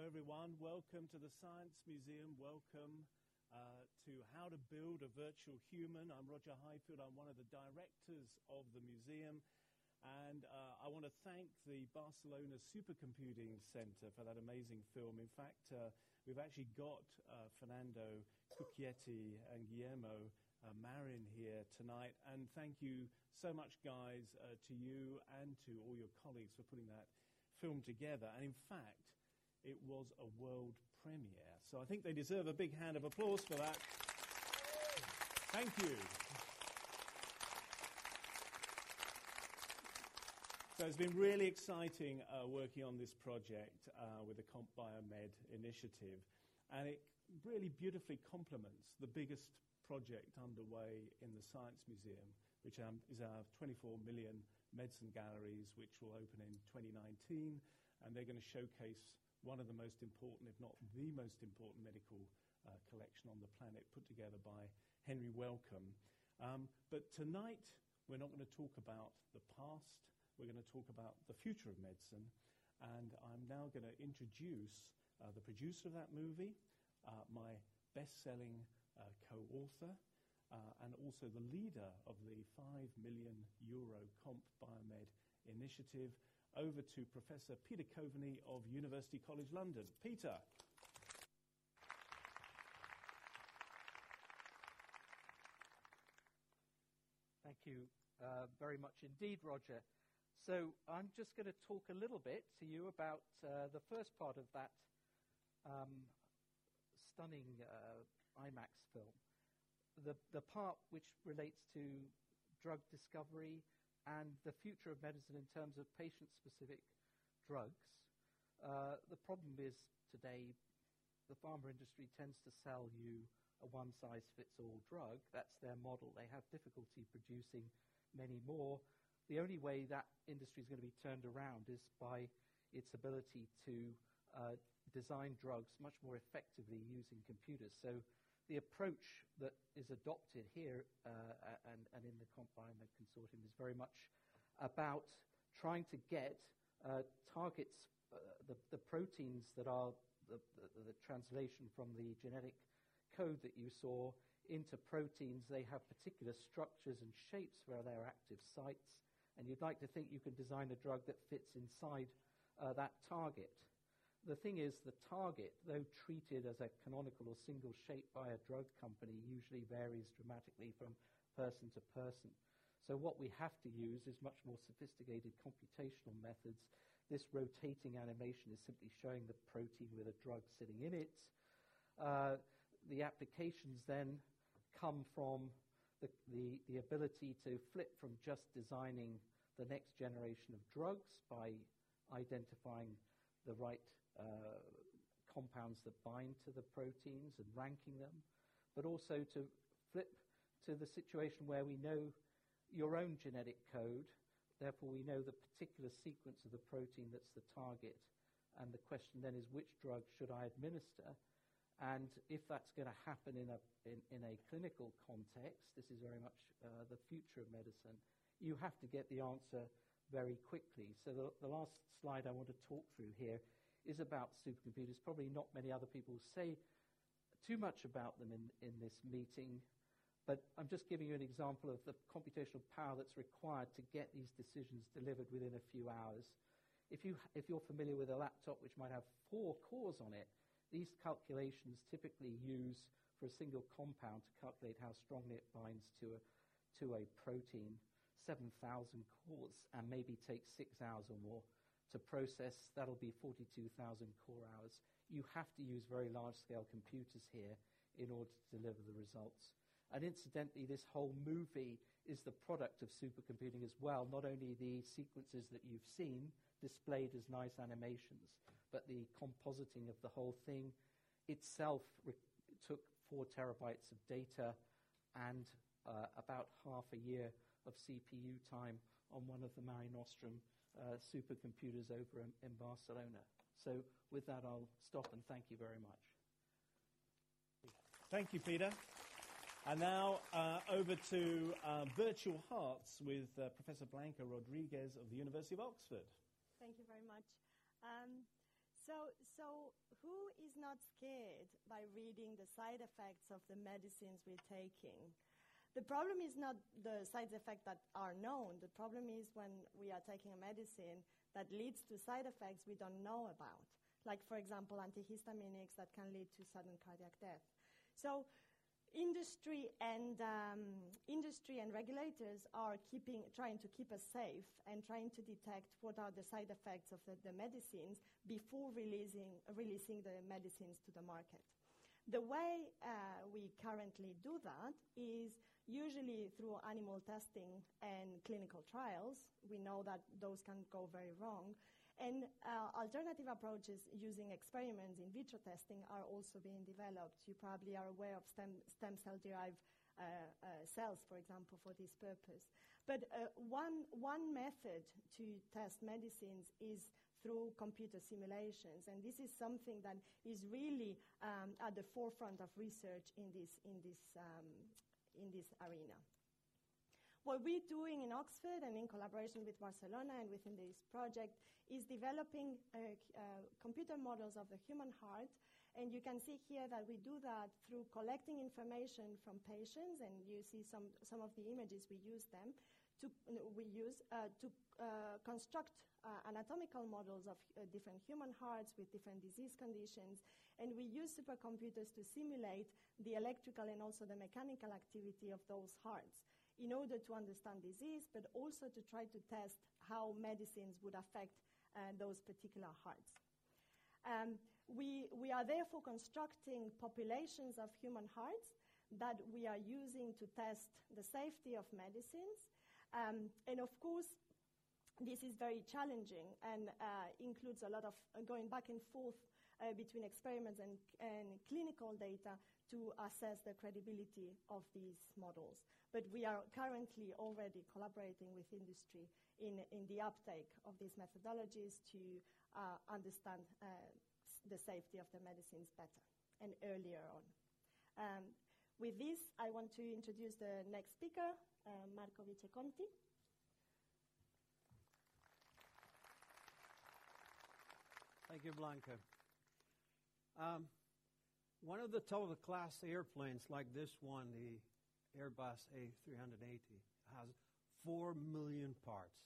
Hello, everyone. Welcome to the Science Museum. Welcome uh, to How to Build a Virtual Human. I'm Roger Highfield. I'm one of the directors of the museum. And uh, I want to thank the Barcelona Supercomputing Center for that amazing film. In fact, uh, we've actually got uh, Fernando Cucchietti and Guillermo uh, Marin here tonight. And thank you so much, guys, uh, to you and to all your colleagues for putting that film together. And in fact, it was a world premiere. So I think they deserve a big hand of applause for that. Thank you. So it's been really exciting uh, working on this project uh, with the Comp Biomed initiative. And it really beautifully complements the biggest project underway in the Science Museum, which um, is our 24 million medicine galleries, which will open in 2019. And they're going to showcase one of the most important, if not the most important, medical uh, collection on the planet, put together by Henry Wellcome. Um, but tonight, we're not going to talk about the past, we're going to talk about the future of medicine. And I'm now going to introduce uh, the producer of that movie, uh, my best selling uh, co author, uh, and also the leader of the 5 million euro Comp Biomed initiative over to Professor Peter Coveney of University College London. Peter. Thank you uh, very much indeed, Roger. So I'm just going to talk a little bit to you about uh, the first part of that um, stunning uh, IMAX film. The, the part which relates to drug discovery, and the future of medicine in terms of patient specific drugs. Uh, the problem is today the pharma industry tends to sell you a one size fits all drug. That's their model. They have difficulty producing many more. The only way that industry is going to be turned around is by its ability to uh, design drugs much more effectively using computers. So the approach that is adopted here uh, and, and, in the Biomed Consortium is very much about trying to get uh, targets, uh, the, the, proteins that are the, the, the, translation from the genetic code that you saw into proteins. They have particular structures and shapes where they're active sites, and you'd like to think you can design a drug that fits inside uh, that target. The thing is, the target, though treated as a canonical or single shape by a drug company, usually varies dramatically from person to person. So, what we have to use is much more sophisticated computational methods. This rotating animation is simply showing the protein with a drug sitting in it. Uh, the applications then come from the, the, the ability to flip from just designing the next generation of drugs by identifying the right uh, compounds that bind to the proteins and ranking them, but also to flip to the situation where we know your own genetic code, therefore we know the particular sequence of the protein that's the target, and the question then is which drug should I administer? And if that's going to happen in a, in, in a clinical context, this is very much uh, the future of medicine, you have to get the answer very quickly. So the, the last slide I want to talk through here is about supercomputers. Probably not many other people say too much about them in, in this meeting, but I'm just giving you an example of the computational power that's required to get these decisions delivered within a few hours. If, you, if you're familiar with a laptop which might have four cores on it, these calculations typically use for a single compound to calculate how strongly it binds to a, to a protein 7,000 cores and maybe take six hours or more to process. That'll be 42,000 core hours. You have to use very large scale computers here in order to deliver the results. And incidentally, this whole movie is the product of supercomputing as well. Not only the sequences that you've seen displayed as nice animations, but the compositing of the whole thing itself re- took four terabytes of data and uh, about half a year of CPU time on one of the Mare Nostrum uh, supercomputers over in, in Barcelona. So, with that, I'll stop and thank you very much. Thank you, Peter. And now uh, over to uh, Virtual Hearts with uh, Professor Blanca Rodriguez of the University of Oxford. Thank you very much. Um, So, so who is not scared by reading the side effects of the medicines we're taking? The problem is not the side effects that are known. The problem is when we are taking a medicine that leads to side effects we don't know about. Like, for example, antihistaminics that can lead to sudden cardiac death. So industry and um, industry and regulators are keeping, trying to keep us safe and trying to detect what are the side effects of the, the medicines before releasing, releasing the medicines to the market. The way uh, we currently do that is usually through animal testing and clinical trials. We know that those can go very wrong. And uh, alternative approaches using experiments in vitro testing are also being developed. You probably are aware of stem, stem cell derived uh, uh, cells, for example, for this purpose. But uh, one, one method to test medicines is through computer simulations. And this is something that is really um, at the forefront of research in this, in this, um, in this arena. What we're doing in Oxford and in collaboration with Barcelona and within this project is developing uh, uh, computer models of the human heart. And you can see here that we do that through collecting information from patients, and you see some, some of the images we use them to, we use uh, to uh, construct uh, anatomical models of uh, different human hearts with different disease conditions. And we use supercomputers to simulate the electrical and also the mechanical activity of those hearts in order to understand disease, but also to try to test how medicines would affect uh, those particular hearts. Um, we, we are therefore constructing populations of human hearts that we are using to test the safety of medicines. Um, and of course, this is very challenging and uh, includes a lot of going back and forth between experiments and, and, clinical data to assess the credibility of these models. But we are currently already collaborating with industry in, in the uptake of these methodologies to uh, understand uh, the safety of the medicines better and earlier on. Um, with this, I want to introduce the next speaker, uh, Marco Viceconti. Thank you, Blanca. Um, one of the top-of-the-class airplanes like this one, the Airbus A380 has 4 million parts.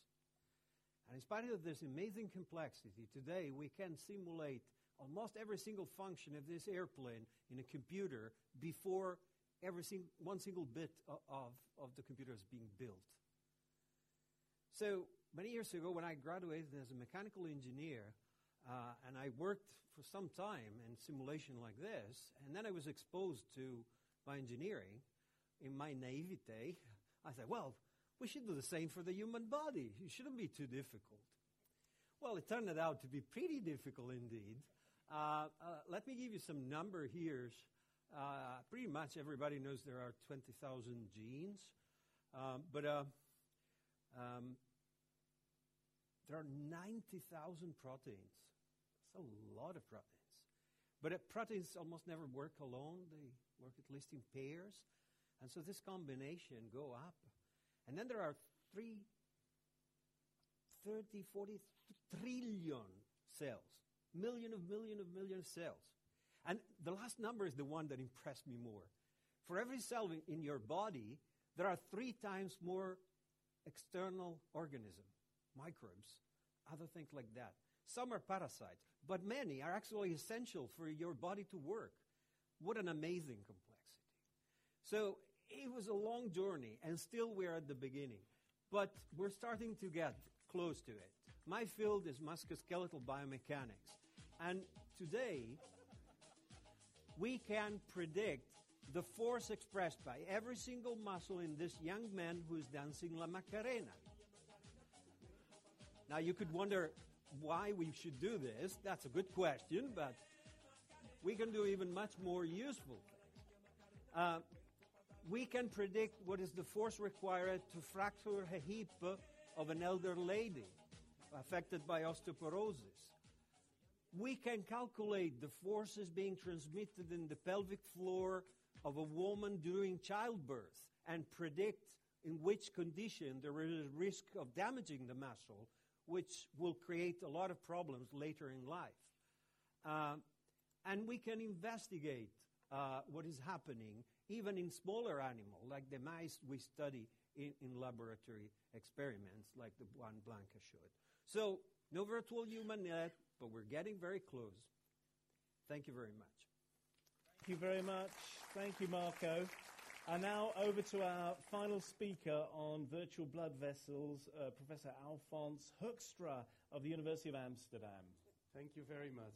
And in spite of this amazing complexity, today we can simulate almost every single function of this airplane in a computer before every sing- one single bit of, of the computer is being built. So many years ago, when I graduated as a mechanical engineer, uh, and I worked for some time in simulation like this, and then I was exposed to bioengineering, in my naivete, I said, well, we should do the same for the human body. It shouldn't be too difficult. Well, it turned out to be pretty difficult indeed. Uh, uh, let me give you some number here. Uh, pretty much everybody knows there are 20,000 genes, um, but uh, um, there are 90,000 proteins. A lot of proteins. But proteins almost never work alone. They work at least in pairs. And so this combination go up. And then there are three, 30, 40 trillion cells. Million of million of million cells. And the last number is the one that impressed me more. For every cell in your body, there are three times more external organism, microbes, other things like that. Some are parasites, but many are actually essential for your body to work. What an amazing complexity. So it was a long journey, and still we're at the beginning. But we're starting to get close to it. My field is musculoskeletal biomechanics. And today, we can predict the force expressed by every single muscle in this young man who's dancing La Macarena. Now, you could wonder why we should do this. That's a good question, but we can do even much more useful. Uh, we can predict what is the force required to fracture a hip of an elder lady affected by osteoporosis. We can calculate the forces being transmitted in the pelvic floor of a woman during childbirth and predict in which condition there is a risk of damaging the muscle, which will create a lot of problems later in life. Uh, and we can investigate uh, what is happening even in smaller animals, like the mice we study in, in laboratory experiments, like the one Blanca showed. So, no virtual human yet, but we're getting very close. Thank you very much. Thank you very much. Thank you, Marco. And now over to our final speaker on virtual blood vessels, uh, Professor Alfons Hoekstra of the University of Amsterdam. Thank you very much.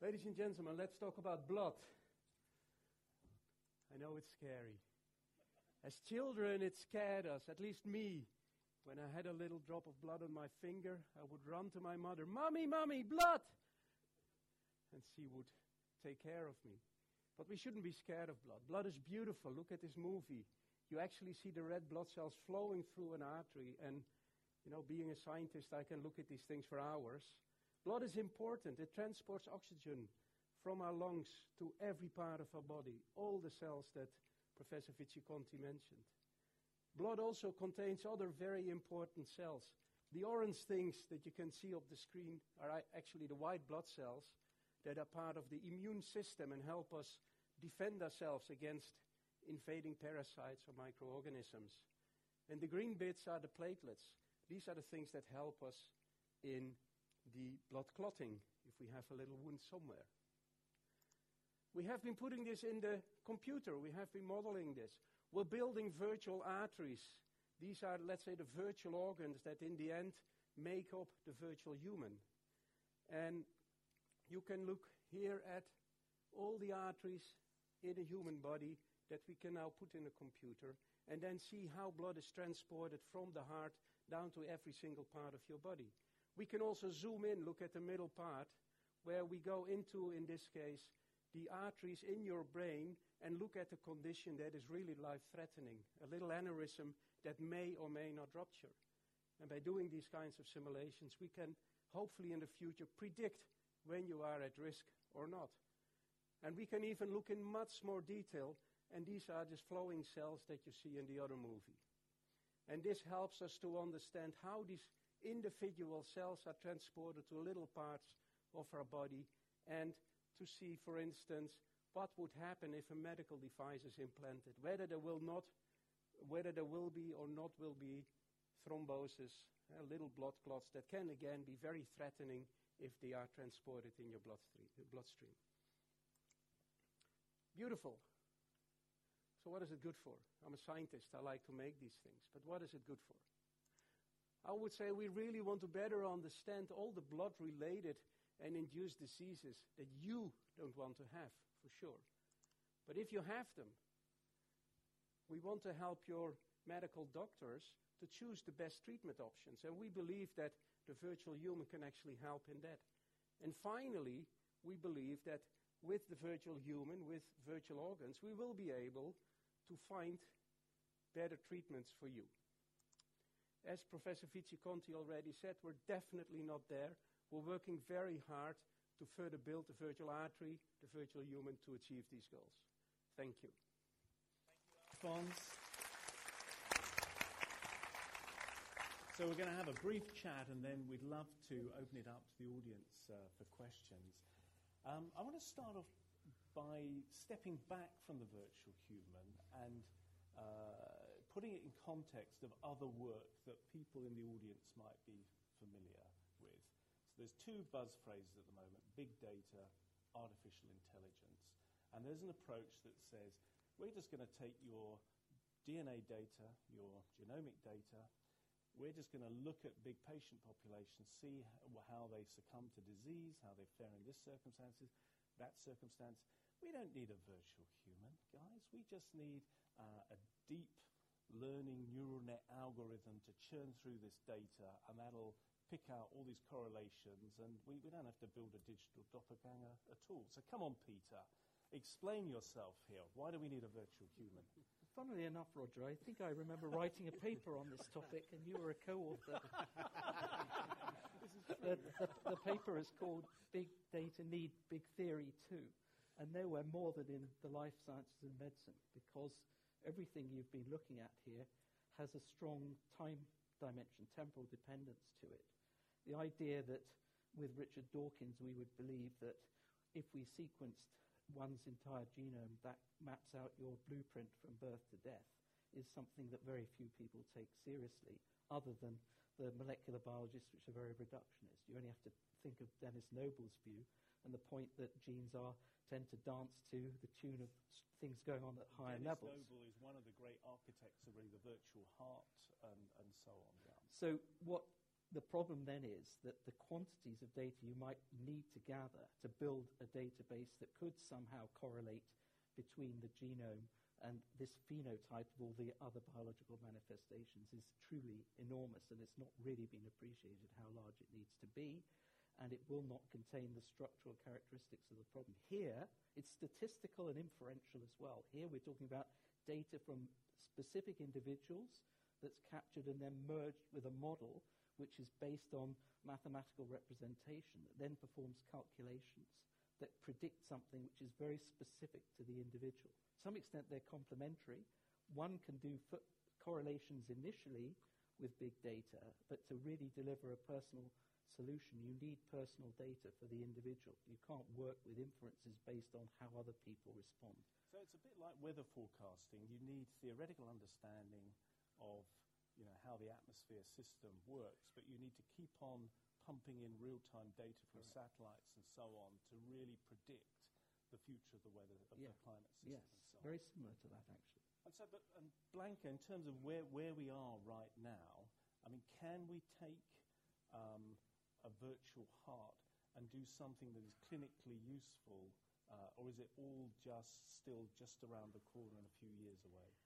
Ladies and gentlemen, let's talk about blood. I know it's scary. As children, it scared us, at least me. When I had a little drop of blood on my finger, I would run to my mother, Mommy, Mommy, blood! And she would take care of me. But we shouldn't be scared of blood. Blood is beautiful. Look at this movie. You actually see the red blood cells flowing through an artery. And, you know, being a scientist, I can look at these things for hours. Blood is important. It transports oxygen from our lungs to every part of our body, all the cells that Professor Viceconti mentioned. Blood also contains other very important cells. The orange things that you can see up the screen are actually the white blood cells that are part of the immune system and help us defend ourselves against invading parasites or microorganisms. And the green bits are the platelets. These are the things that help us in the blood clotting if we have a little wound somewhere. We have been putting this in the computer. We have been modeling this. We're building virtual arteries. These are, let's say, the virtual organs that in the end make up the virtual human. And you can look here at all the arteries in a human body that we can now put in a computer and then see how blood is transported from the heart down to every single part of your body. We can also zoom in, look at the middle part, where we go into, in this case, the arteries in your brain and look at a condition that is really life threatening, a little aneurysm that may or may not rupture. And by doing these kinds of simulations, we can hopefully in the future predict when you are at risk or not. And we can even look in much more detail, and these are just flowing cells that you see in the other movie. And this helps us to understand how these individual cells are transported to little parts of our body and to see, for instance, what would happen if a medical device is implanted, whether there will not, whether there will be or not will be thrombosis, uh, little blood clots that can again be very threatening if they are transported in your bloodstream. Beautiful. So, what is it good for? I'm a scientist. I like to make these things. But what is it good for? I would say we really want to better understand all the blood related and induced diseases that you don't want to have, for sure. But if you have them, we want to help your medical doctors to choose the best treatment options. And we believe that the virtual human can actually help in that. And finally, we believe that with the virtual human, with virtual organs, we will be able to find better treatments for you. As Professor Viceconti already said, we're definitely not there. We're working very hard to further build the virtual artery, the virtual human, to achieve these goals. Thank you. Thank you, So we're going to have a brief chat, and then we'd love to open it up to the audience uh, for questions. Um, I want to start off by stepping back from the virtual human and uh, putting it in context of other work that people in the audience might be familiar with. So there's two buzz phrases at the moment, big data, artificial intelligence. And there's an approach that says, we're just going to take your DNA data, your genomic data, we're just going to look at big patient populations, see how they succumb to disease, how they fare in this circumstances, that circumstance. We don't need a virtual human, guys. We just need uh, a deep learning neural net algorithm to churn through this data, and that'll pick out all these correlations, and we, we don't have to build a digital doppelganger at all. So come on, Peter. Explain yourself here. Why do we need a virtual human? Funnily enough, Roger, I think I remember writing a paper on this topic, and you were a co-author. the, the, the, paper is called "Big Data Need Big Theory Too," and nowhere more than in the life sciences and medicine, because everything you've been looking at here has a strong time dimension, temporal dependence to it. The idea that with Richard Dawkins, we would believe that if we sequenced one's entire genome, that maps out your blueprint from birth to death, is something that very few people take seriously, other than the molecular biologists, which are very reductionist. You only have to think of Denis Noble's view and the point that genes are tend to dance to the tune of things going on at higher Denis levels. Noble is one of the great architects of really the virtual heart and, and so on. Yeah. So what the problem then is that the quantities of data you might need to gather to build a database that could somehow correlate between the genome and this phenotype of all the other biological manifestations is truly enormous, and it's not really been appreciated how large it needs to be, and it will not contain the structural characteristics of the problem. Here, it's statistical and inferential as well. Here, we're talking about data from specific individuals that's captured and then merged with a model which is based on mathematical representation that then performs calculations that predict something which is very specific to the individual. To some extent, they're complementary. One can do correlations initially with big data, but to really deliver a personal solution, you need personal data for the individual. You can't work with inferences based on how other people respond. So it's a bit like weather forecasting. You need theoretical understanding of you know, how the atmosphere system works, but you need to keep on pumping in real-time data from Correct. satellites and so on to really predict the future of the weather of Yeah. the climate system Yes, so very similar to that, actually. And so, but, and Blanca, in terms of where, where we are right now, I mean, can we take um, a virtual heart and do something that is clinically useful, uh, or is it all just still just around the corner and a few years away?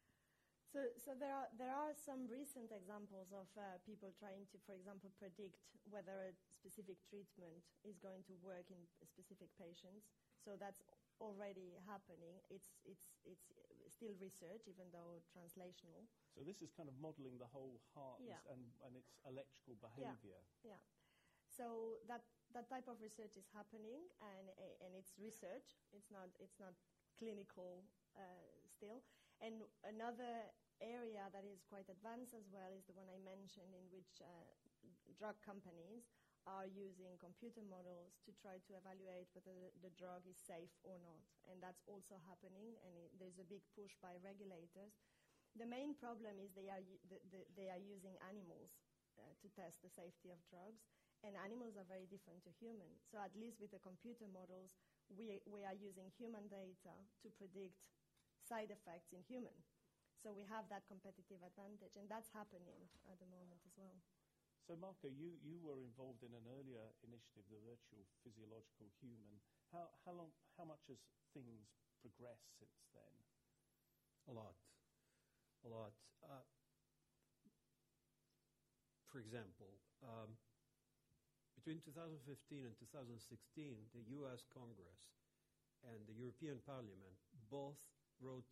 So, so there are there are some recent examples of uh, people trying to, for example, predict whether a specific treatment is going to work in specific patients. So that's already happening. It's it's it's still research, even though translational. So this is kind of modeling the whole heart Yeah. and, and its electrical behavior. Yeah. yeah. So that that type of research is happening, and and it's research. It's not it's not clinical uh, still. And another area that is quite advanced as well is the one I mentioned, in which uh, drug companies are using computer models to try to evaluate whether the, drug is safe or not. And that's also happening, and it, there's a big push by regulators. The main problem is they are, the, the, they are using animals uh, to test the safety of drugs, and animals are very different to humans. So at least with the computer models, we, we are using human data to predict side effects in human. So we have that competitive advantage, and that's happening at the moment as well. So Marco, you, you were involved in an earlier initiative, the Virtual Physiological Human. How, how, long, how much has things progressed since then? A lot. A lot. Uh, for example, um, between 2015 and 2016, the US Congress and the European Parliament both wrote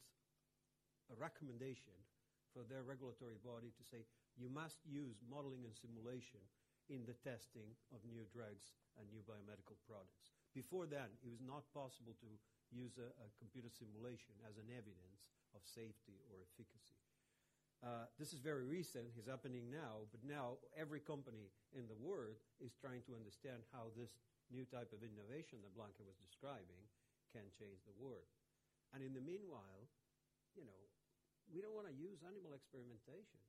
a recommendation for their regulatory body to say you must use modeling and simulation in the testing of new drugs and new biomedical products. Before then, it was not possible to use a, a computer simulation as an evidence of safety or efficacy. Uh, this is very recent, it's happening now, but now every company in the world is trying to understand how this new type of innovation that Blanca was describing can change the world. And in the meanwhile, you know, we don't want to use animal experimentation.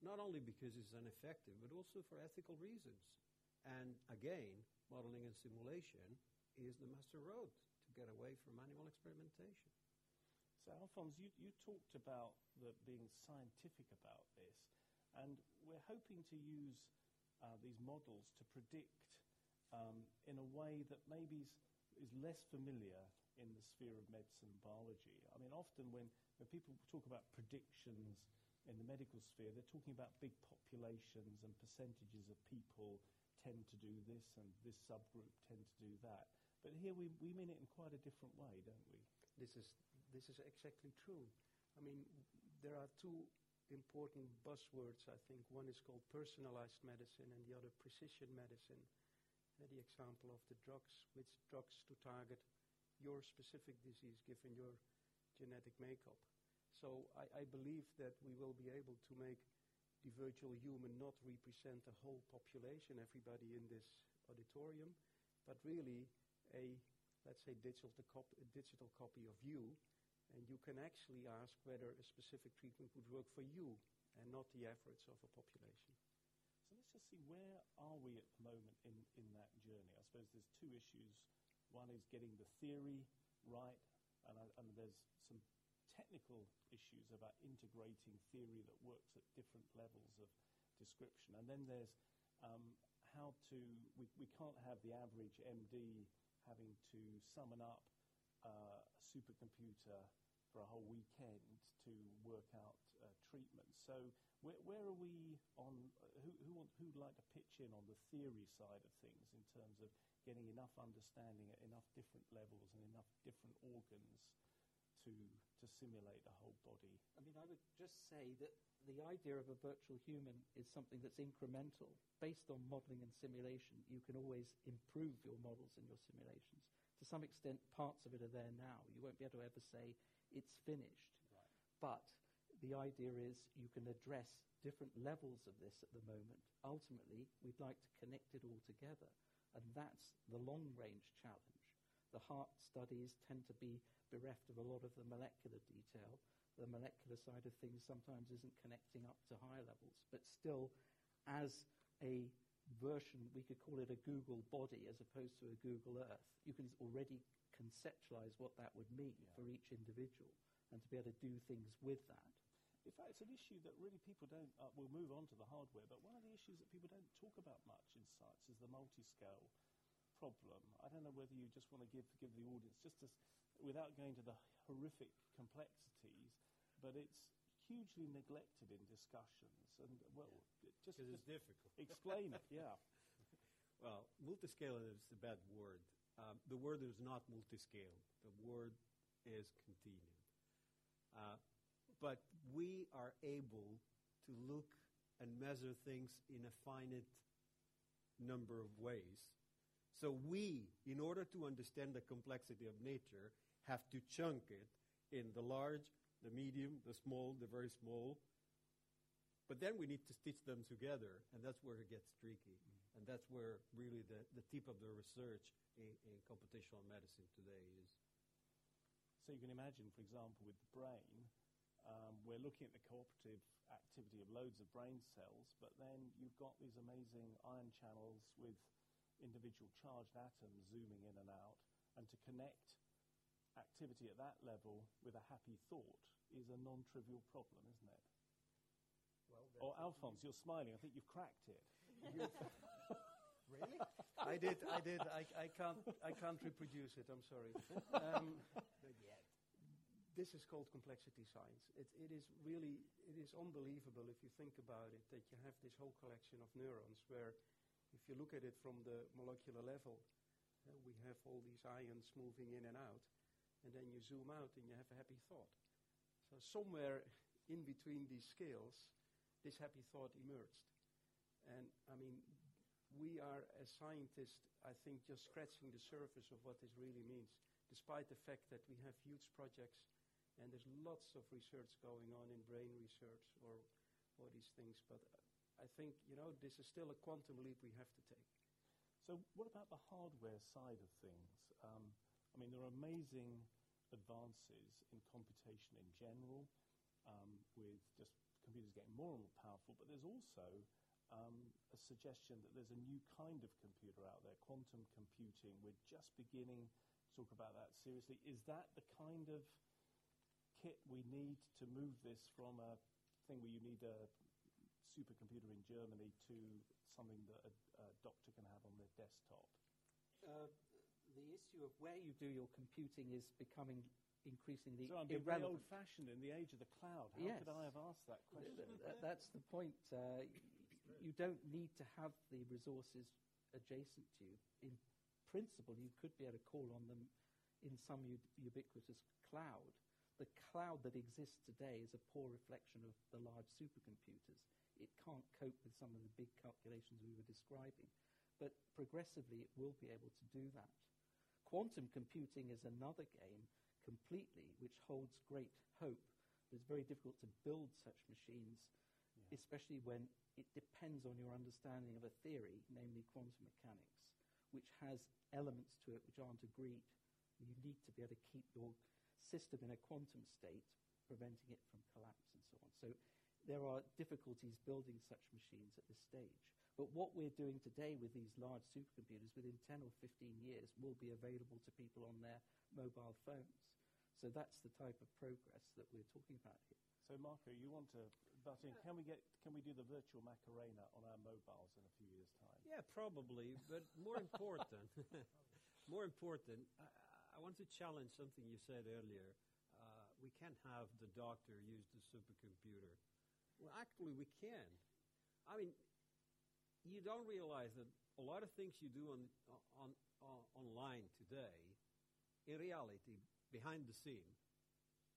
Not only because it's ineffective, but also for ethical reasons. And again, modeling and simulation is the master road to get away from animal experimentation. So Alfons, you, you talked about the, being scientific about this, and we're hoping to use uh, these models to predict um, in a way that maybe is, is less familiar in the sphere of medicine and biology. I mean, often when, when people talk about predictions in the medical sphere, they're talking about big populations and percentages of people tend to do this and this subgroup tend to do that. But here we, we mean it in quite a different way, don't we? This is, this is exactly true. I mean, there are two important buzzwords, I think. One is called personalized medicine and the other precision medicine. The example of the drugs, which drugs to target your specific disease given your genetic makeup. So I, I believe that we will be able to make the virtual human not represent the whole population, everybody in this auditorium, but really a, let's say, digital, cop- digital copy of you. And you can actually ask whether a specific treatment would work for you and not the average of a population. So let's just see where are we at the moment in, in that journey. I suppose there's two issues. One is getting the theory right, and, I, and there's some technical issues about integrating theory that works at different levels of description. And then there's um, how to, we, we can't have the average MD having to summon up uh, a supercomputer for a whole weekend to work out uh, treatment. So where, where, are we on, uh, who, who want, who'd like to pitch in on the theory side of things in terms of getting enough understanding at enough different levels and enough different organs to, to simulate a whole body? I mean, I would just say that the idea of a virtual human is something that's incremental. Based on modeling and simulation, you can always improve your models and your simulations. To some extent, parts of it are there now. You won't be able to ever say it's finished. Right. But the idea is you can address different levels of this at the moment. Ultimately, we'd like to connect it all together. And that's the long range challenge. The heart studies tend to be bereft of a lot of the molecular detail. The molecular side of things sometimes isn't connecting up to higher levels. But still, as a version, we could call it a Google body as opposed to a Google Earth. You can already conceptualize what that would mean Yeah. for each individual and to be able to do things with that. In fact, it's an issue that really people don't. Uh, we'll move on to the hardware, but one of the issues that people don't talk about much in science is the multi-scale problem. I don't know whether you just want to give give the audience just as, without going to the horrific complexities, but it's hugely neglected in discussions. And well, it just, Because just it's difficult. explain it. Yeah. Well, multiscale is a bad word. Um, the word is not multiscale. The word is continuum. Uh, but we are able to look and measure things in a finite number of ways. So we, in order to understand the complexity of nature, have to chunk it in the large, the medium, the small, the very small. But then we need to stitch them together, and that's where it gets tricky. And that's where really the, the tip of the research in, in computational medicine today is. So you can imagine, for example, with the brain, um, we're looking at the cooperative activity of loads of brain cells, but then you've got these amazing ion channels with individual charged atoms zooming in and out, and to connect activity at that level with a happy thought is a non-trivial problem, isn't it? Well, Or Alfons, you're smiling. I think you've cracked it. Really? I did. I did. I, I can't. I can't reproduce it. I'm sorry. Um, this is called complexity science. It, it is really. It is unbelievable if you think about it that you have this whole collection of neurons where, if you look at it from the molecular level, uh, we have all these ions moving in and out, and then you zoom out and you have a happy thought. So somewhere in between these scales, this happy thought emerged. And I mean, we are, as scientists, I think, just scratching the surface of what this really means, despite the fact that we have huge projects and there's lots of research going on in brain research or, or these things. But I think, you know, this is still a quantum leap we have to take. So what about the hardware side of things? Um, I mean, there are amazing advances in computation in general, um, with just computers getting more and more powerful, but there's also um, a suggestion that there's a new kind of computer out there, quantum computing. We're just beginning to talk about that seriously. Is that the kind of kit we need to move this from a thing where you need a supercomputer in Germany to something that a, a doctor can have on their desktop? Uh, the issue of where you do your computing is becoming increasingly So I'm being irrelevant. old-fashioned in the age of the cloud. How Yes. could I have asked that question? That's the point. Uh, you don't need to have the resources adjacent to you. In principle, you could be able to call on them in some ubiquitous cloud. The cloud that exists today is a poor reflection of the large supercomputers. It can't cope with some of the big calculations we were describing. But progressively, it will be able to do that. Quantum computing is another game completely, which holds great hope. But it's very difficult to build such machines. Especially when it depends on your understanding of a theory, namely quantum mechanics. which has elements to it which aren't agreed. You need to be able to keep your system in a quantum state, preventing it from collapse and so on. So there are difficulties building such machines at this stage. But what we're doing today with these large supercomputers, within 10 or 15 years, will be available to people on their mobile phones. So that's the type of progress that we're talking about here. So, Marco, you want to Can we get? Can we do the virtual Macarena on our mobiles in a few years' time? Yeah, probably. But more important, more important, I, I want to challenge something you said earlier. Uh, we can't have the doctor use the supercomputer. Well, actually, we can. I mean, you don't realize that a lot of things you do on, on, on online today, in reality, behind the scene,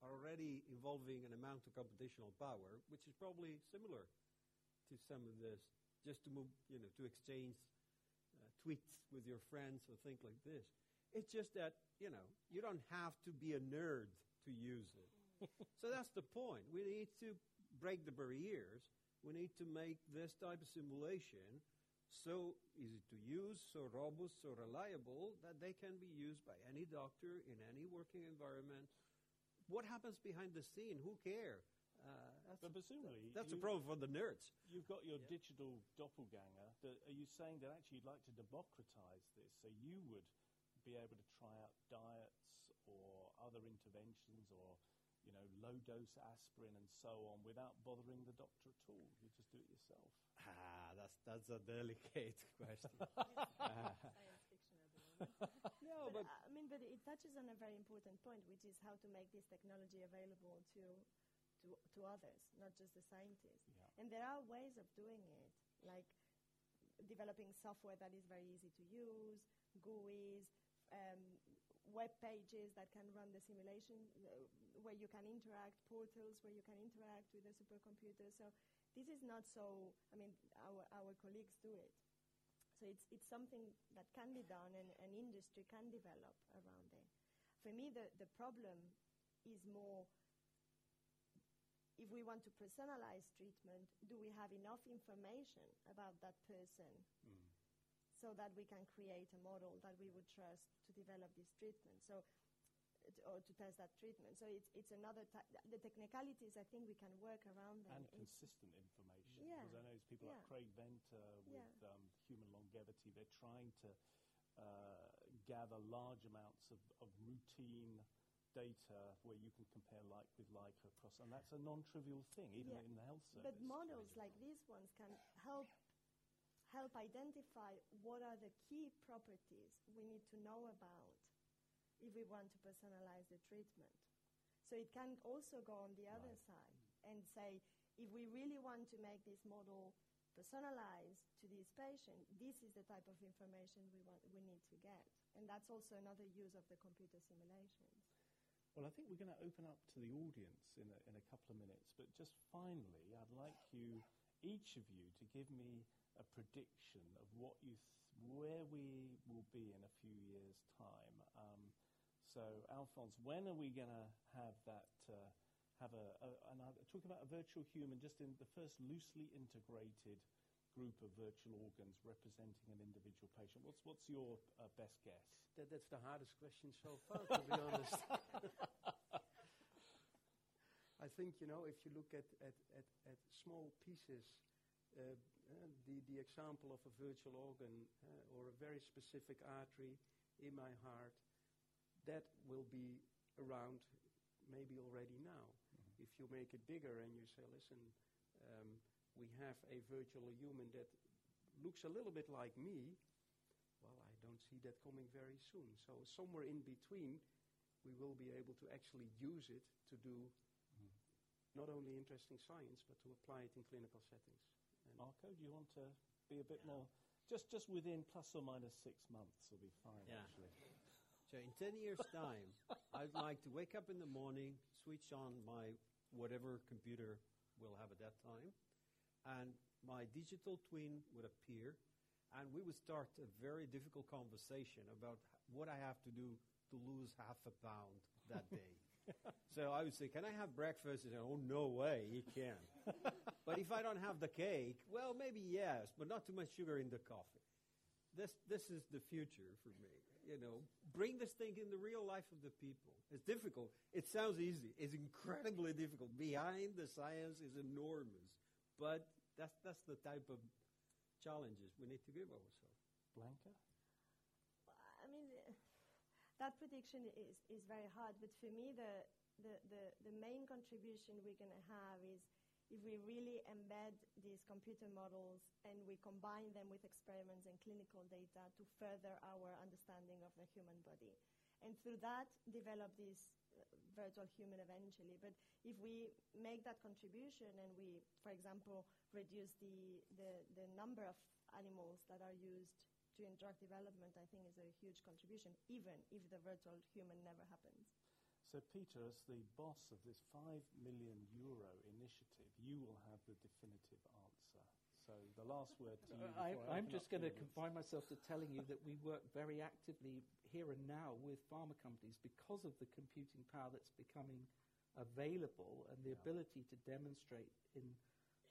are already involving an amount of computational power, which is probably similar to some of this, just to move, you know, to exchange uh, tweets with your friends or things like this. It's just that, you know, you don't have to be a nerd to use it. so that's the point. We need to break the barriers. We need to make this type of simulation so easy to use, so robust, so reliable that they can be used by any doctor in any working environment what happens behind the scene? Who cares? Uh, but presumably, that's you, a problem for the nerds. You've got your Yeah. digital doppelganger. That, are you saying that actually you'd like to democratize this, so you would be able to try out diets or other interventions, or you know, low dose aspirin and so on, without bothering the doctor at all? You just do it yourself. Ah, that's that's a delicate question. science fiction at the moment. no, but, but I mean, but it touches on a very important point, which is how to make this technology available to, to, to others, not just the scientists. Yeah. And there are ways of doing it, like developing software that is very easy to use, GUIs, um, web pages that can run the simulation, uh, where you can interact, portals where you can interact with the supercomputer. So this is not so, I mean, our, our colleagues do it. So it's, it's something that can be done and an industry can develop around it. For me, the, the problem is more if we want to personalize treatment, do we have enough information about that person Mm. so that we can create a model that we would trust to develop this treatment? So, or to test that treatment. So it's, it's another the technicalities. I think we can work around them. And consistent information. Yeah. Because I know there's people like Craig Venter with Yeah. um, human longevity. They're trying to uh, gather large amounts of, of routine data where you can compare like with like across, and that's a non-trivial thing, even Yeah. in the health service. But models like these ones can help help identify what are the key properties we need to know about if we want to personalize the treatment. So it can also go on the other Right. side and say, if we really want to make this model personalized to this patient, this is the type of information we want we need to get. And that's also another use of the computer simulations. Well, I think we're going to open up to the audience in a, in a couple of minutes. But just finally, I'd like you, each of you, to give me a prediction of what you, th- where we will be in a few years' time. Um, so, Alfons, when are we going to have that? Uh, have a, a, and I'm talking about a virtual human, just in the first loosely integrated group of virtual organs representing an individual patient. What's what's your uh, best guess? That, that's the hardest question so far, to be honest. I think, you know, if you look at, at, at, at small pieces, uh, uh, the, the example of a virtual organ uh, or a very specific artery in my heart, that will be around maybe already now. If you make it bigger and you say, listen, um, we have a virtual human that looks a little bit like me, well, I don't see that coming very soon. So somewhere in between, we will be able to actually use it to do not only interesting science, but to apply it in clinical settings. And Marco, do you want to be a bit more? Just, just within plus or minus six months will be fine, Yeah. actually. So in 10 years' time, I'd like to wake up in the morning, switch on my whatever computer we'll have at that time, and my digital twin would appear, and we would start a very difficult conversation about what I have to do to lose half a pound that day. so I would say, Can I have breakfast? And oh, no way, you can. but if I don't have the cake, well, maybe yes, but not too much sugar in the coffee. this, this is the future for me. You know, bring this thing in the real life of the people. It's difficult. It sounds easy. It's incredibly difficult. Behind the science is enormous. But that's, that's the type of challenges we need to give ourselves. Blanca? I mean, that prediction is, is very hard, but for me, the, the, the, the main contribution we're going to have is if we really embed these computer models and we combine them with experiments and clinical data to further our understanding of the human body. And through that, develop this uh, virtual human eventually. But if we make that contribution and we, for example, reduce the, the, the number of animals that are used during drug development, I think is a huge contribution, even if the virtual human never happens. So, Peter, as the boss of this 5 million euro initiative, you will have the definitive answer. So, the last word to you. I, I'm just going to confine myself to telling you that we work very actively here and now with pharma companies because of the computing power that's becoming available and the Yeah. ability to demonstrate in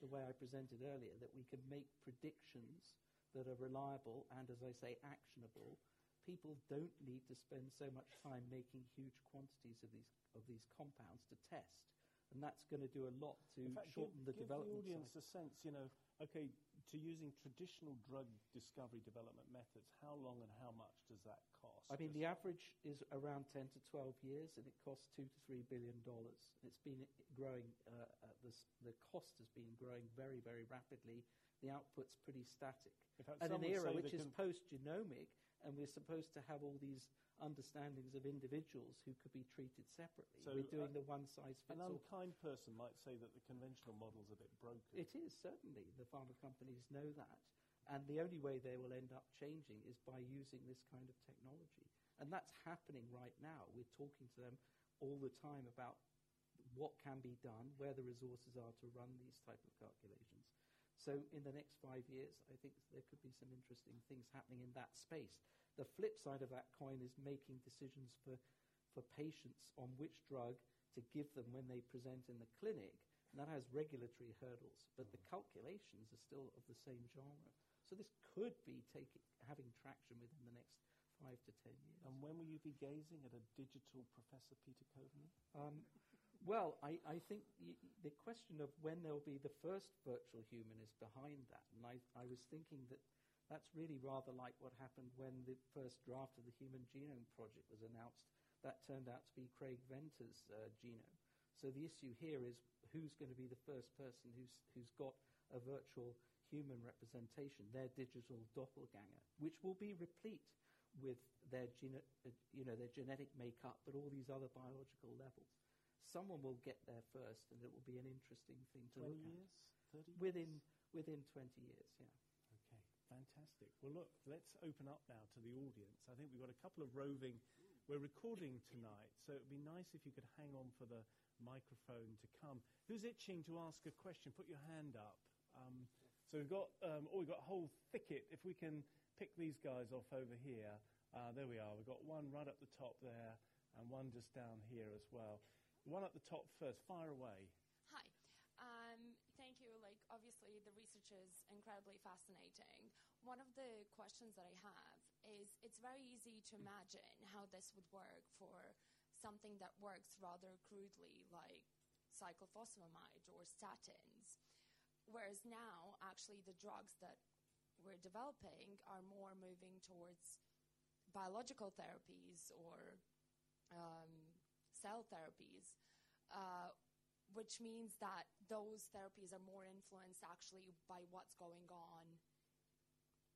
the way I presented earlier that we can make predictions that are reliable and, as I say, actionable. People don't need to spend so much time making huge quantities of these of these compounds to test, and that's going to do a lot to fact, shorten give, the give development. the audience cycle. a sense, you know, okay, to using traditional drug discovery development methods, how long and how much does that cost? I mean, the average is around 10 to 12 years, and it costs two to three billion dollars. It's been growing. Uh, uh, the, the cost has been growing very, very rapidly. The output's pretty static. fact, At an era which is post-genomic, and we're supposed to have all these understandings of individuals who could be treated separately. So, we're doing uh, the one-size-fits-all. unkind person might say that the conventional model's a bit broken. It is, certainly. The pharma companies know that. And the only way they will end up changing is by using this kind of technology. And that's happening right now. We're talking to them all the time about what can be done, where the resources are to run these type of calculations. So in the next five years, I think there could be some interesting things happening in that space. The flip side of that coin is making decisions for, for patients on which drug to give them when they present in the clinic, and that has regulatory hurdles, but the calculations are still of the same genre. So this could be taking, having traction within the next five to ten years. And when will you be gazing at a digital Professor Peter Coveney? Um, well, I, I think the question of when there will be the first virtual human is behind that. And I, I was thinking that that's really rather like what happened when the first draft of the Human Genome Project was announced. That turned out to be Craig Venter's uh, genome. So the issue here is who's going to be the first person who's, who's got a virtual human representation, their digital doppelganger, which will be replete with their, gene- uh, you know, their genetic makeup, but all these other biological levels. Someone will get there first, and it will be an interesting thing to 20 look years? 30 at. Within, years? within 20 years, yeah. Okay, fantastic. Well, look, let's open up now to the audience. I think we've got a couple of roving. We're recording tonight, so it would be nice if you could hang on for the microphone to come. Who's itching to ask a question? Put your hand up. Um, so we've got, um, oh, we've got a whole thicket. If we can pick these guys off over here, uh, there we are. We've got one right up the top there, and one just down here as well. One at the top first. Fire away. Hi. Um, thank you. Like, obviously, the research is incredibly fascinating. One of the questions that I have is it's very easy to imagine how this would work for something that works rather crudely, like cyclophosphamide or statins. Whereas now, actually, the drugs that we're developing are more moving towards biological therapies or um, cell therapies. Uh, which means that those therapies are more influenced actually by what's going on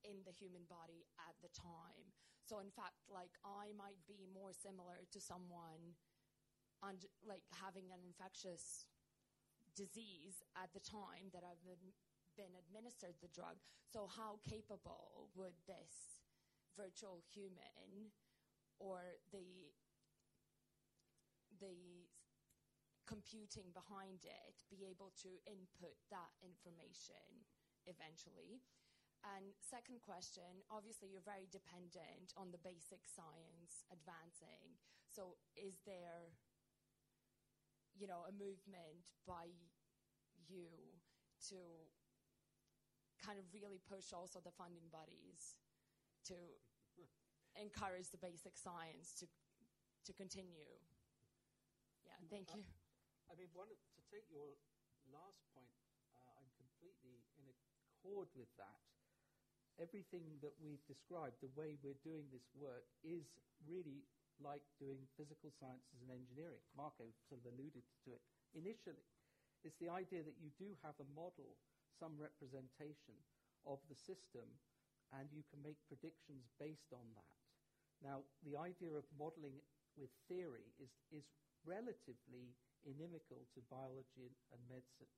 in the human body at the time. So, in fact, like I might be more similar to someone und- like having an infectious disease at the time that I've been, been administered the drug. So, how capable would this virtual human or the the computing behind it be able to input that information eventually? And second question, obviously you're very dependent on the basic science advancing. So is there you know a movement by you to kind of really push also the funding bodies to encourage the basic science to, to continue. Thank you. I mean, one, to take your last point, uh, I'm completely in accord with that. Everything that we've described, the way we're doing this work, is really like doing physical sciences and engineering. Marco sort of alluded to it initially. It's the idea that you do have a model, some representation of the system, and you can make predictions based on that. Now, the idea of modeling with theory is, is relatively inimical to biology and medicine.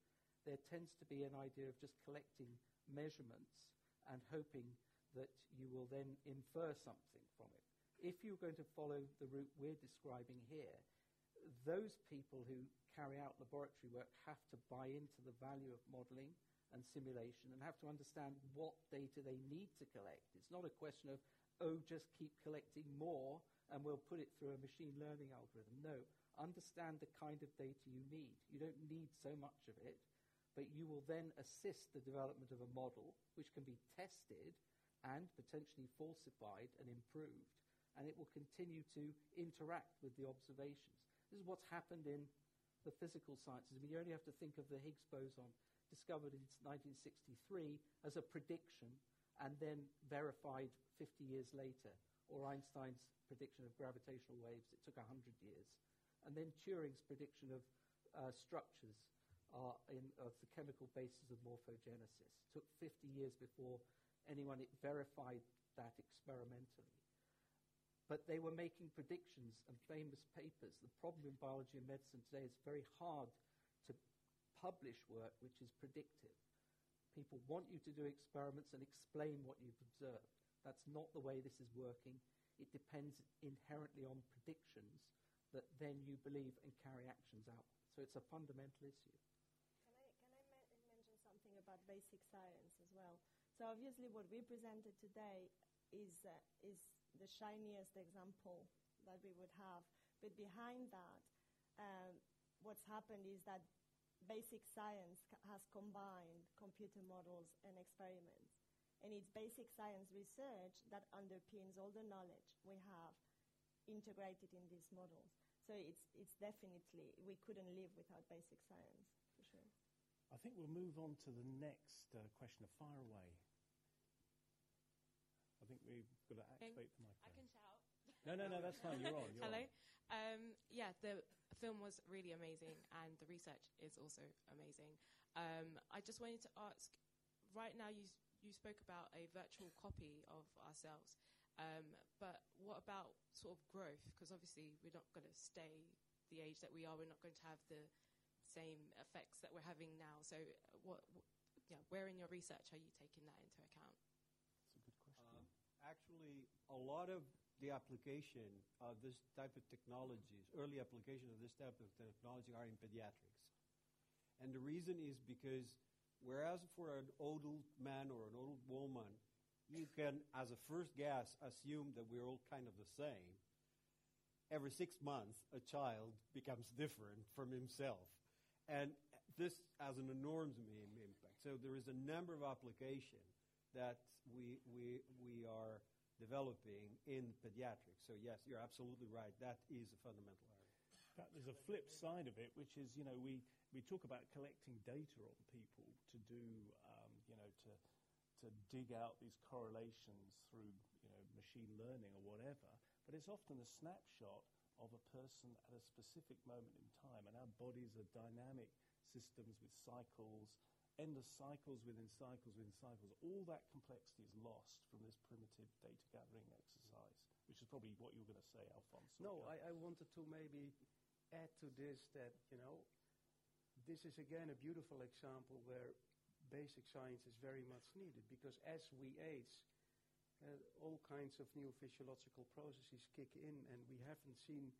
There tends to be an idea of just collecting measurements and hoping that you will then infer something from it. If you're going to follow the route we're describing here, those people who carry out laboratory work have to buy into the value of modeling and simulation and have to understand what data they need to collect. It's not a question of, oh, just keep collecting more and we'll put it through a machine learning algorithm. No, understand the kind of data you need. You don't need so much of it, but you will then assist the development of a model which can be tested and potentially falsified and improved, and it will continue to interact with the observations. This is what's happened in the physical sciences. I mean, you only have to think of the Higgs boson discovered in 1963 as a prediction and then verified 50 years later, or Einstein's prediction of gravitational waves, it took 100 years. And then Turing's prediction of uh, structures in, of the chemical basis of morphogenesis. took 50 years before anyone verified that experimentally. But they were making predictions and famous papers. The problem in biology and medicine today is very hard to publish work which is predictive. People want you to do experiments and explain what you've observed. That's not the way this is working. It depends inherently on predictions that then you believe and carry actions out. So it's a fundamental issue. Can I, can I me- mention something about basic science as well? So obviously, what we presented today is uh, is the shiniest example that we would have. But behind that, um, what's happened is that basic science has combined computer models and experiments, and it's basic science research that underpins all the knowledge we have integrated in these models. So it's it's definitely we couldn't live without basic science for sure. I think we'll move on to the next uh, question of fire away. I think we've got to activate the microphone. I microphone. can shout. No, no, no, that's fine. You're on. You're Hello. on. Um, yeah, the film was really amazing, and the research is also amazing. Um, I just wanted to ask. Right now, you you spoke about a virtual copy of ourselves, um, but what about sort of growth? Because obviously, we're not going to stay the age that we are. We're not going to have the same effects that we're having now. So, uh, what, wh- yeah, where in your research are you taking that into account? It's a good question. Um, actually, a lot of the application of this type of technologies, early application of this type of technology, are in pediatrics. And the reason is because whereas for an old man or an old woman, you can, as a first guess, assume that we're all kind of the same. Every six months, a child becomes different from himself. And this has an enormous im- impact. So there is a number of applications that we, we, we are developing in pediatrics. So yes, you're absolutely right. That is a fundamental area. Fact, there's a flip side of it, which is, you know, we, we talk about collecting data on people to do, um, you know, to, to dig out these correlations through, you know, machine learning or whatever. But it's often a snapshot of a person at a specific moment in time. And our bodies are dynamic systems with cycles, endless cycles within cycles within cycles. All that complexity is lost from this primitive data gathering exercise, which is probably what you were going to say, Alfons. No, I, I wanted to maybe add to this that, you know, this is again a beautiful example where basic science is very much needed because as we age, uh, all kinds of new physiological processes kick in, and we haven't seen,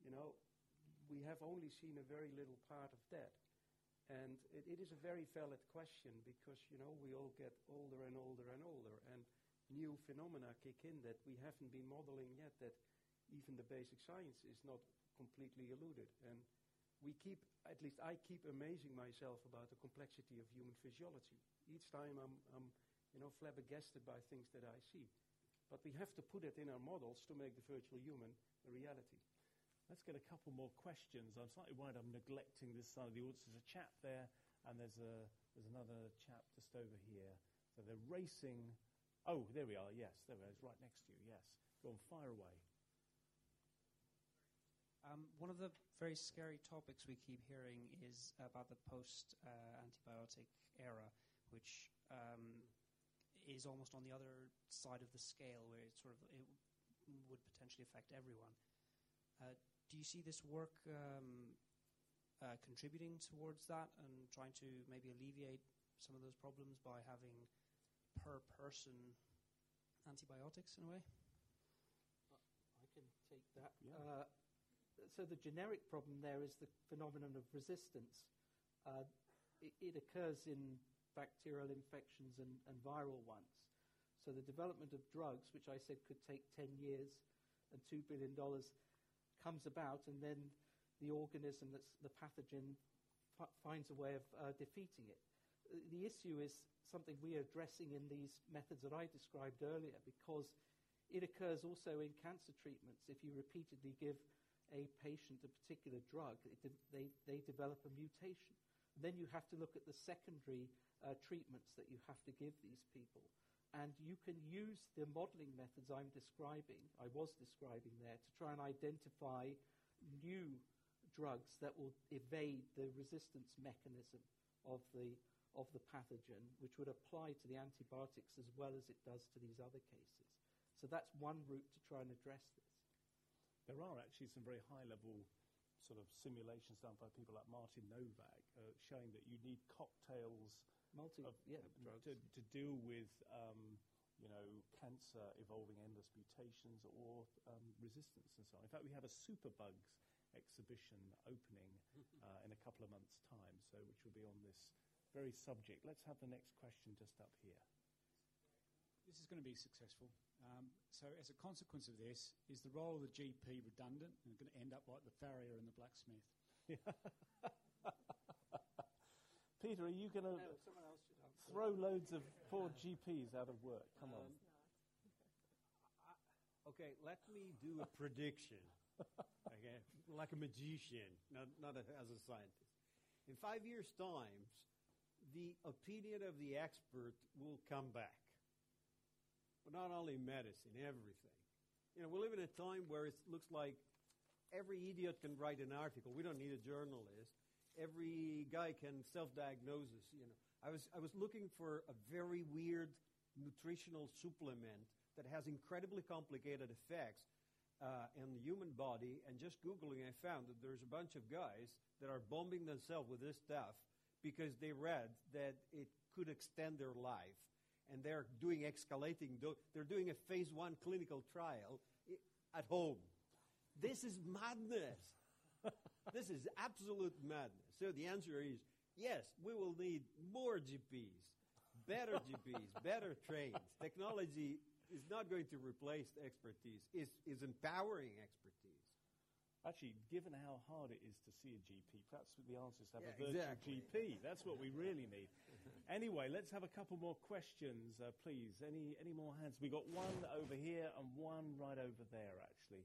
you know, we have only seen a very little part of that. And it, it is a very valid question because, you know, we all get older and older and older, and new phenomena kick in that we haven't been modeling yet, that even the basic science is not completely eluded. And we keep, at least I keep amazing myself about the complexity of human physiology. Each time I'm, I'm you know, flabbergasted by things that I see. but we have to put it in our models to make the virtual human a reality. Let's get a couple more questions. I'm slightly worried I'm neglecting this side of the audience. There's a chap there, and there's, a, there's another chap just over here. So they're racing. Oh, there we are. Yes, there. It's right next to you. Yes. Go on, fire away. Um, one of the very scary topics we keep hearing is about the post uh, antibiotic era, which um, is almost on the other side of the scale, where it sort of it would potentially affect everyone. Uh, do you see this work um, uh, contributing towards that and trying to maybe alleviate some of those problems by having per person antibiotics in a way? I can take that. Yeah. Uh, so the generic problem there is the phenomenon of resistance. Uh, it, it, occurs in bacterial infections and, and, viral ones. So the development of drugs, which I said could take 10 years and $2 billion, comes about, and then the organism that's the pathogen f- finds a way of uh, defeating it. The issue is something we are addressing in these methods that I described earlier because it occurs also in cancer treatments. If you repeatedly give a patient a particular drug, de- they, they develop a mutation. Then you have to look at the secondary uh, treatments that you have to give these people. And you can use the modeling methods I'm describing, I was describing there, to try and identify new drugs that will evade the resistance mechanism of the, of the pathogen, which would apply to the antibiotics as well as it does to these other cases. So that's one route to try and address this. There are actually some very high level sort of simulations done by people like Martin Nowak uh, showing that you need cocktails Multi, of, yeah, to, to, deal with um, you know, cancer evolving endless mutations or um, resistance and so on. In fact, we have a superbugs exhibition opening uh, in a couple of months' time, so which will be on this very subject. Let's have the next question just up here. This is going to be successful. Um, so, as a consequence of this, is the role of the GP redundant and going to end up like the farrier and the blacksmith? Peter, are you going to no, throw loads of poor GPs out of work? Come um, on. okay, let me do a prediction. okay, like a magician, not, not a, as a scientist. In five years' time, the opinion of the expert will come back. But not only medicine, everything. You know, we live in a time where it looks like every idiot can write an article. We don't need a journalist every guy can self-diagnose you know. I was, I was looking for a very weird nutritional supplement that has incredibly complicated effects uh, in the human body, and just Googling, I found that there's a bunch of guys that are bombing themselves with this stuff because they read that it could extend their life. And they're doing escalating, they're doing a phase one clinical trial at home. This is madness. this is absolute madness. So the answer is yes, we will need more GPs, better GPs, better trained. Technology is not going to replace expertise, it's, it's empowering expertise. Actually, given how hard it is to see a GP, perhaps the answer is to have yeah, a virtual exactly. GP. That's what we really need. anyway, let's have a couple more questions, uh, please. Any, any more hands? We've got one over here and one right over there, actually.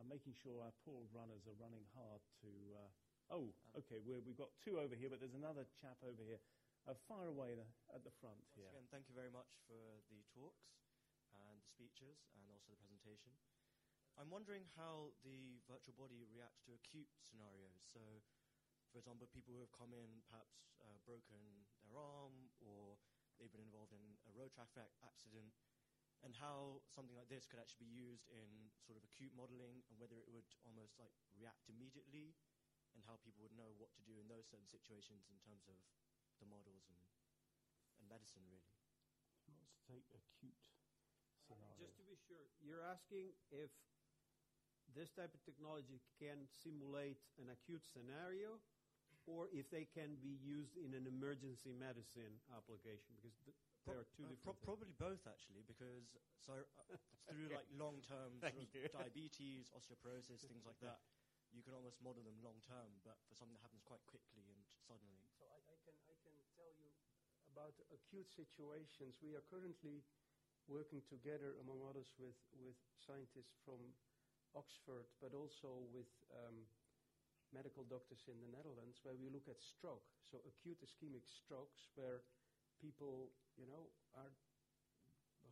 I'm making sure our poor runners are running hard to. Uh, Oh, okay. we have got two over here, but there's another chap over here. Uh, far away the, at the front Once here. Again, thank you very much for the talks and the speeches and also the presentation. I'm wondering how the virtual body reacts to acute scenarios. So, for example, people who have come in, perhaps uh, broken their arm, or they've been involved in a road traffic accident, and how something like this could actually be used in sort of acute modeling, and whether it would almost like react immediately and how people would know what to do in those certain situations in terms of the models and, and medicine, really. Let's take acute scenario. Just to be sure, you're asking if this type of technology can simulate an acute scenario or if they can be used in an emergency medicine application because th- there are two uh, different pro- probably both actually because so uh, through like long-term diabetes osteoporosis things like that you can almost model them long term, but for something that happens quite quickly and suddenly. So I, I, can, I can tell you about acute situations. We are currently working together, among others, with, with scientists from Oxford, but also with um, medical doctors in the Netherlands, where we look at stroke, so acute ischemic strokes, where people, you know, are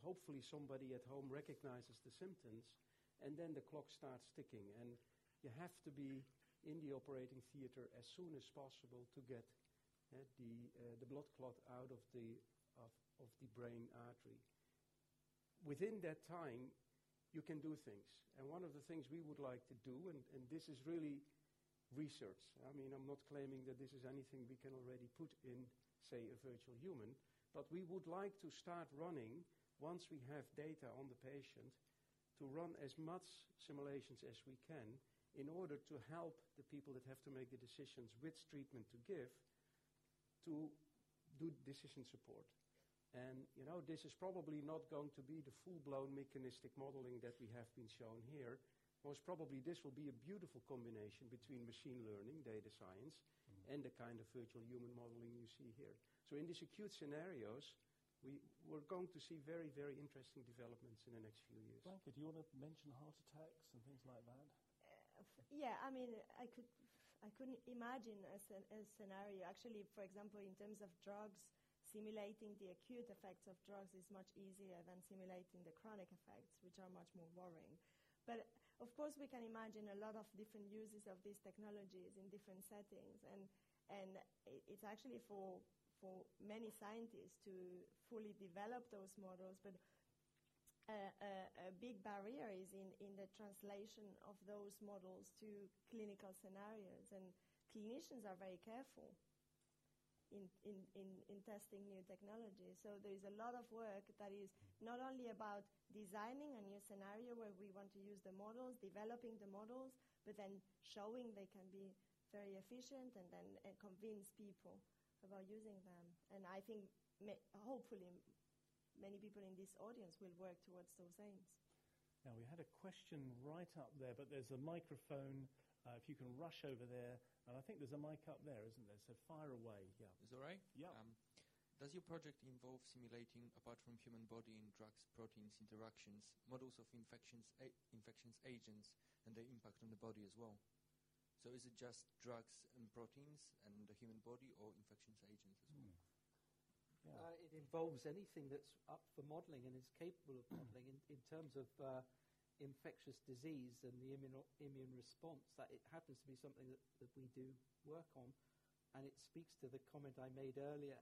hopefully somebody at home recognizes the symptoms, and then the clock starts ticking, and you have to be in the operating theater as soon as possible to get uh, the uh, the blood clot out of the of, of the brain artery. Within that time, you can do things, and one of the things we would like to do, and, and this is really research. I mean, I'm not claiming that this is anything we can already put in, say, a virtual human, but we would like to start running once we have data on the patient to run as much simulations as we can in order to help the people that have to make the decisions which treatment to give to do decision support. And, you know, this is probably not going to be the full-blown mechanistic modeling that we have been shown here. Most probably this will be a beautiful combination between machine learning, data science, mm-hmm. and the kind of virtual human modeling you see here. So in these acute scenarios, we, we're going to see very, very interesting developments in the next few years. Blanca, do you want to mention heart attacks and things like that? Uh, yeah, I mean, I could, I couldn't imagine a, a scenario. Actually, for example, in terms of drugs, simulating the acute effects of drugs is much easier than simulating the chronic effects, which are much more worrying. But of course, we can imagine a lot of different uses of these technologies in different settings, and and it's actually for for many scientists to fully develop those models. But a, a, a big barrier is in, in the translation of those models to clinical scenarios, and clinicians are very careful in, in, in, in testing new technology. So there's a lot of work that is not only about designing a new scenario where we want to use the models, developing the models, but then showing they can be very efficient and then uh, convince people about using them. And I think ma- hopefully many people in this audience will work towards those aims. Now, we had a question right up there, but there's a microphone uh, if you can rush over there, and I think there's a mic up there, isn't there? So fire away. Yeah. Is that right? Yeah. Um, does your project involve simulating, apart from human body and drugs, proteins interactions, models of infections, a- infections agents, and their impact on the body as well? So is it just drugs and proteins and the human body, or infections agents as well? Mm. Yeah. Uh, it involves anything that's up for modeling and is capable of modeling in, in terms of uh, infectious disease and the immune, immune response, that it happens to be something that, that we do work on. And it speaks to the comment I made earlier.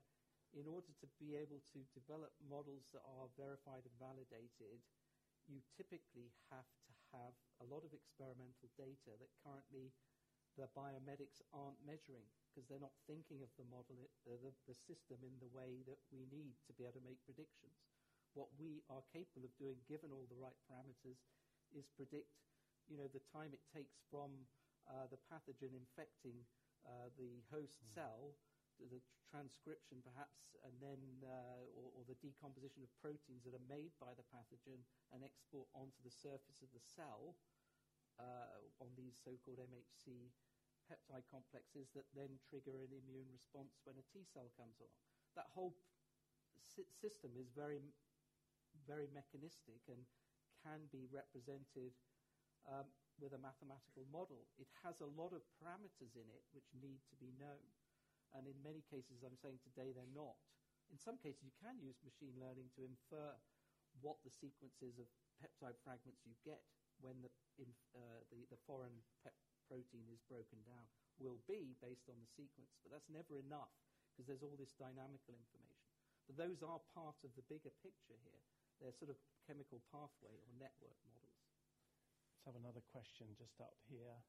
In order to be able to develop models that are verified and validated, you typically have to have a lot of experimental data that currently the biomedics aren't measuring because they're not thinking of the model, uh, the, the system in the way that we need to be able to make predictions. What we are capable of doing, given all the right parameters, is predict, you know, the time it takes from uh, the pathogen infecting uh, the host mm. cell, the transcription perhaps, and then uh, or, or, the decomposition of proteins that are made by the pathogen and export onto the surface of the cell uh, on these so-called MHC peptide complexes that then trigger an immune response when a T cell comes along. That whole si- system is very, very mechanistic and can be represented um, with a mathematical model. It has a lot of parameters in it which need to be known. And in many cases, I'm saying today they're not. In some cases, you can use machine learning to infer what the sequences of peptide fragments you get when the, uh, the, the, foreign protein is broken down will be based on the sequence. But that's never enough because there's all this dynamical information. But those are part of the bigger picture here. They're sort of chemical pathway or network models. Let's have another question just up here.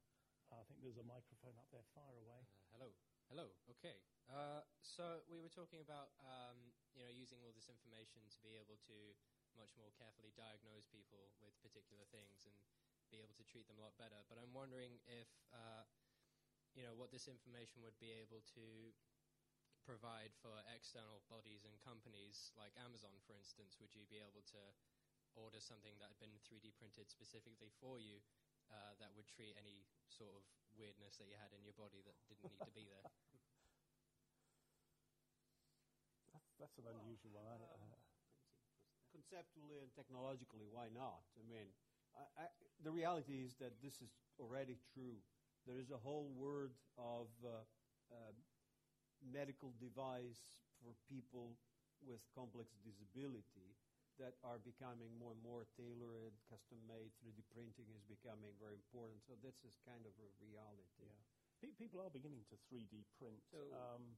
Uh, I think there's a microphone up there, far away. Uh, hello. Hello. Okay. Uh, so we were talking about um, you know using all this information to be able to much more carefully diagnose people with particular things and be able to treat them a lot better. But I'm wondering if uh, you know what this information would be able to provide for external bodies and companies like Amazon, for instance? Would you be able to order something that had been 3D printed specifically for you uh, that would treat any sort of weirdness that you had in your body that didn't need to be there? That's, that's an unusual one. Uh, conceptually and technologically, why not? I mean, I, I, the reality is that this is already true. There is a whole world of uh, uh, medical device for people with complex disability that are becoming more and more tailored, custom made. 3D printing is becoming very important. So this is kind of a reality. Yeah. Pe- people are beginning to 3D print So- um,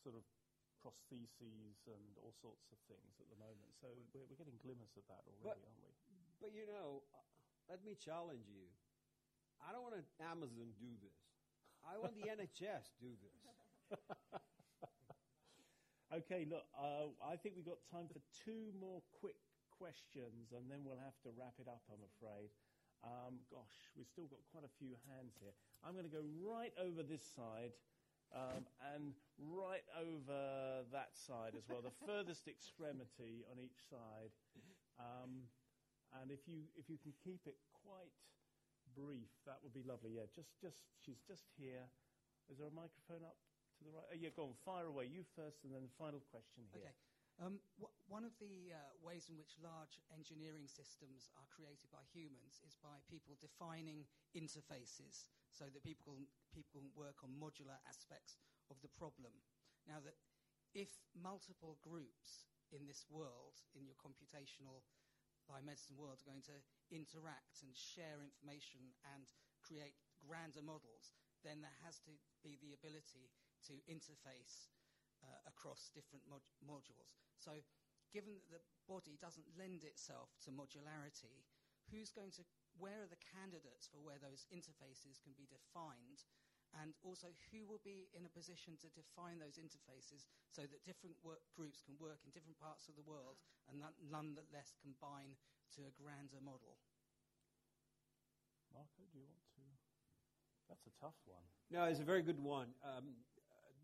sort of prostheses and all sorts of things at the moment. So we're, we're getting glimmers of that already, But- aren't we? But you know, uh, let me challenge you. I don't want Amazon do this. I want the NHS do this. Okay, look, uh, I think we've got time for two more quick questions, and then we'll have to wrap it up, I'm afraid. Um, gosh, we've still got quite a few hands here. I'm going to go right over this side um, and right over that side as well, the furthest extremity on each side. Um, and if you if you can keep it quite brief, that would be lovely. Yeah, just just she's just here. Is there a microphone up to the right? Oh, yeah, go on, fire away. You first, and then the final question here. Okay. Um, one of the uh, ways in which large engineering systems are created by humans is by people defining interfaces so that people can, people can work on modular aspects of the problem. Now, that if multiple groups in this world, in your computational biomedicine world, are going to interact and share information and create grander models, then there has to be the ability to interface uh, across different mod- modules. So, given that the body doesn't lend itself to modularity, who's going to, where are the candidates for where those interfaces can be defined? And also, who will be in a position to define those interfaces so that different work groups can work in different parts of the world and none, nonetheless combine to a grander model? Marco, do you want to? That's a tough one. No, it's a very good one. Um,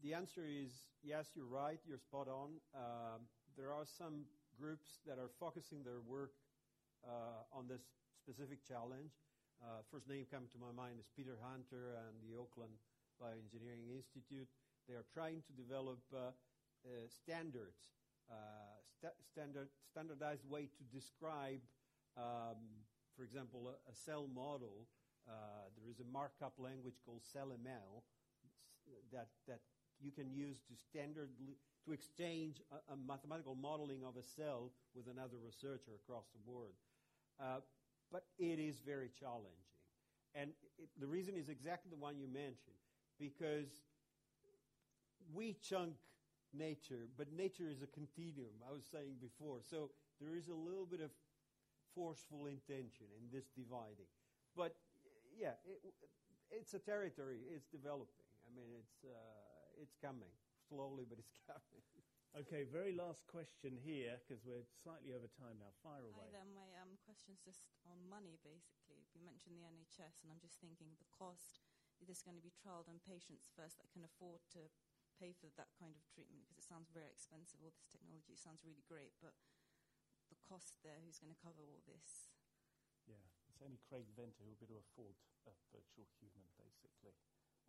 the answer is yes, you're right, you're spot on. Um, there are some groups that are focusing their work uh, on this specific challenge. Uh, first name coming to my mind is Peter Hunter and the Auckland Bioengineering Institute. They are trying to develop uh, uh, standards, uh, sta- standard, standardized way to describe, um, for example, a, a cell model. Uh, there is a markup language called CellML that, that you can use to standardly to exchange a, a mathematical modeling of a cell with another researcher across the board. Uh, but it is very challenging. And it, the reason is exactly the one you mentioned, because we chunk nature, but nature is a continuum, I was saying before. So there is a little bit of forceful intention in this dividing. But yeah, it, it's a territory, it's developing. I mean, it's, uh, it's coming, slowly, but it's coming. Okay, very last question here, because we're slightly over time now. Fire away. Hi away. there. My um, question's just on money, basically. You mentioned the NHS, and I'm just thinking the cost. Is this going to be trialled on patients first that can afford to pay for that kind of treatment? Because it sounds very expensive. All this technology sounds really great, but the cost there, who's going to cover all this? Yeah, it's only Craig Venter who will be able to afford a virtual human, basically.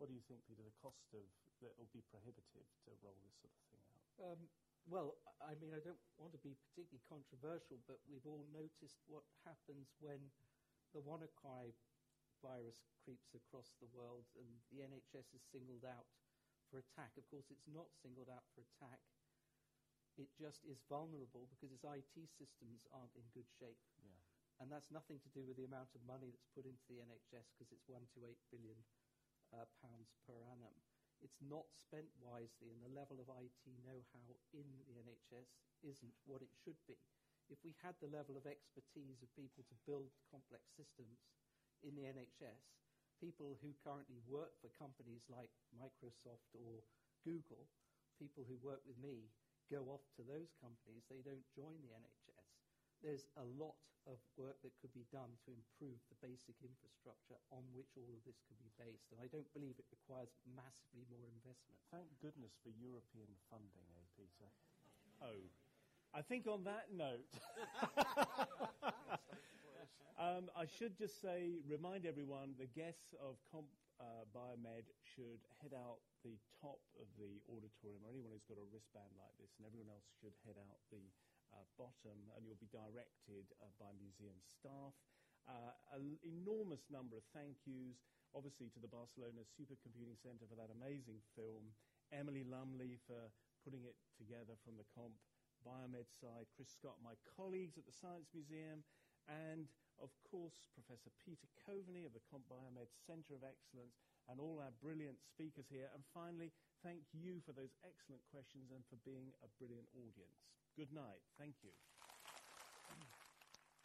What do you think, Peter? The cost of that will be prohibitive to roll this sort of thing out. Um, well, I mean, I don't want to be particularly controversial, but we've all noticed what happens when the WannaCry virus creeps across the world and the NHS is singled out for attack. Of course, it's not singled out for attack. It just is vulnerable because its IT systems aren't in good shape. Yeah. And that's nothing to do with the amount of money that's put into the NHS because it's one to eight billion uh, pounds per annum. It's not spent wisely, and the level of IT know-how in the NHS isn't what it should be. If we had the level of expertise of people to build complex systems in the NHS, people who currently work for companies like Microsoft or Google, people who work with me, go off to those companies. They don't join the NHS. There's a lot of work that could be done to improve the basic infrastructure on which all of this could be based. And I don't believe it requires massively more investment. Thank goodness for European funding, eh, Peter? Oh, I think on that note, um, I should just say, remind everyone, the guests of Comp uh, Biomed should head out the top of the auditorium, or anyone who's got a wristband like this, and everyone else should head out the bottom, and you'll be directed uh, by museum staff. Uh, an enormous number of thank yous, obviously, to the Barcelona Supercomputing Center for that amazing film, Emily Lumley for putting it together from the comp biomed side, Chris Scott, my colleagues at the Science Museum, and of course, Professor Peter Coveney of the CompBioMed Center of Excellence, and all our brilliant speakers here. And finally, thank you for those excellent questions and for being a brilliant audience. Good night. Thank you.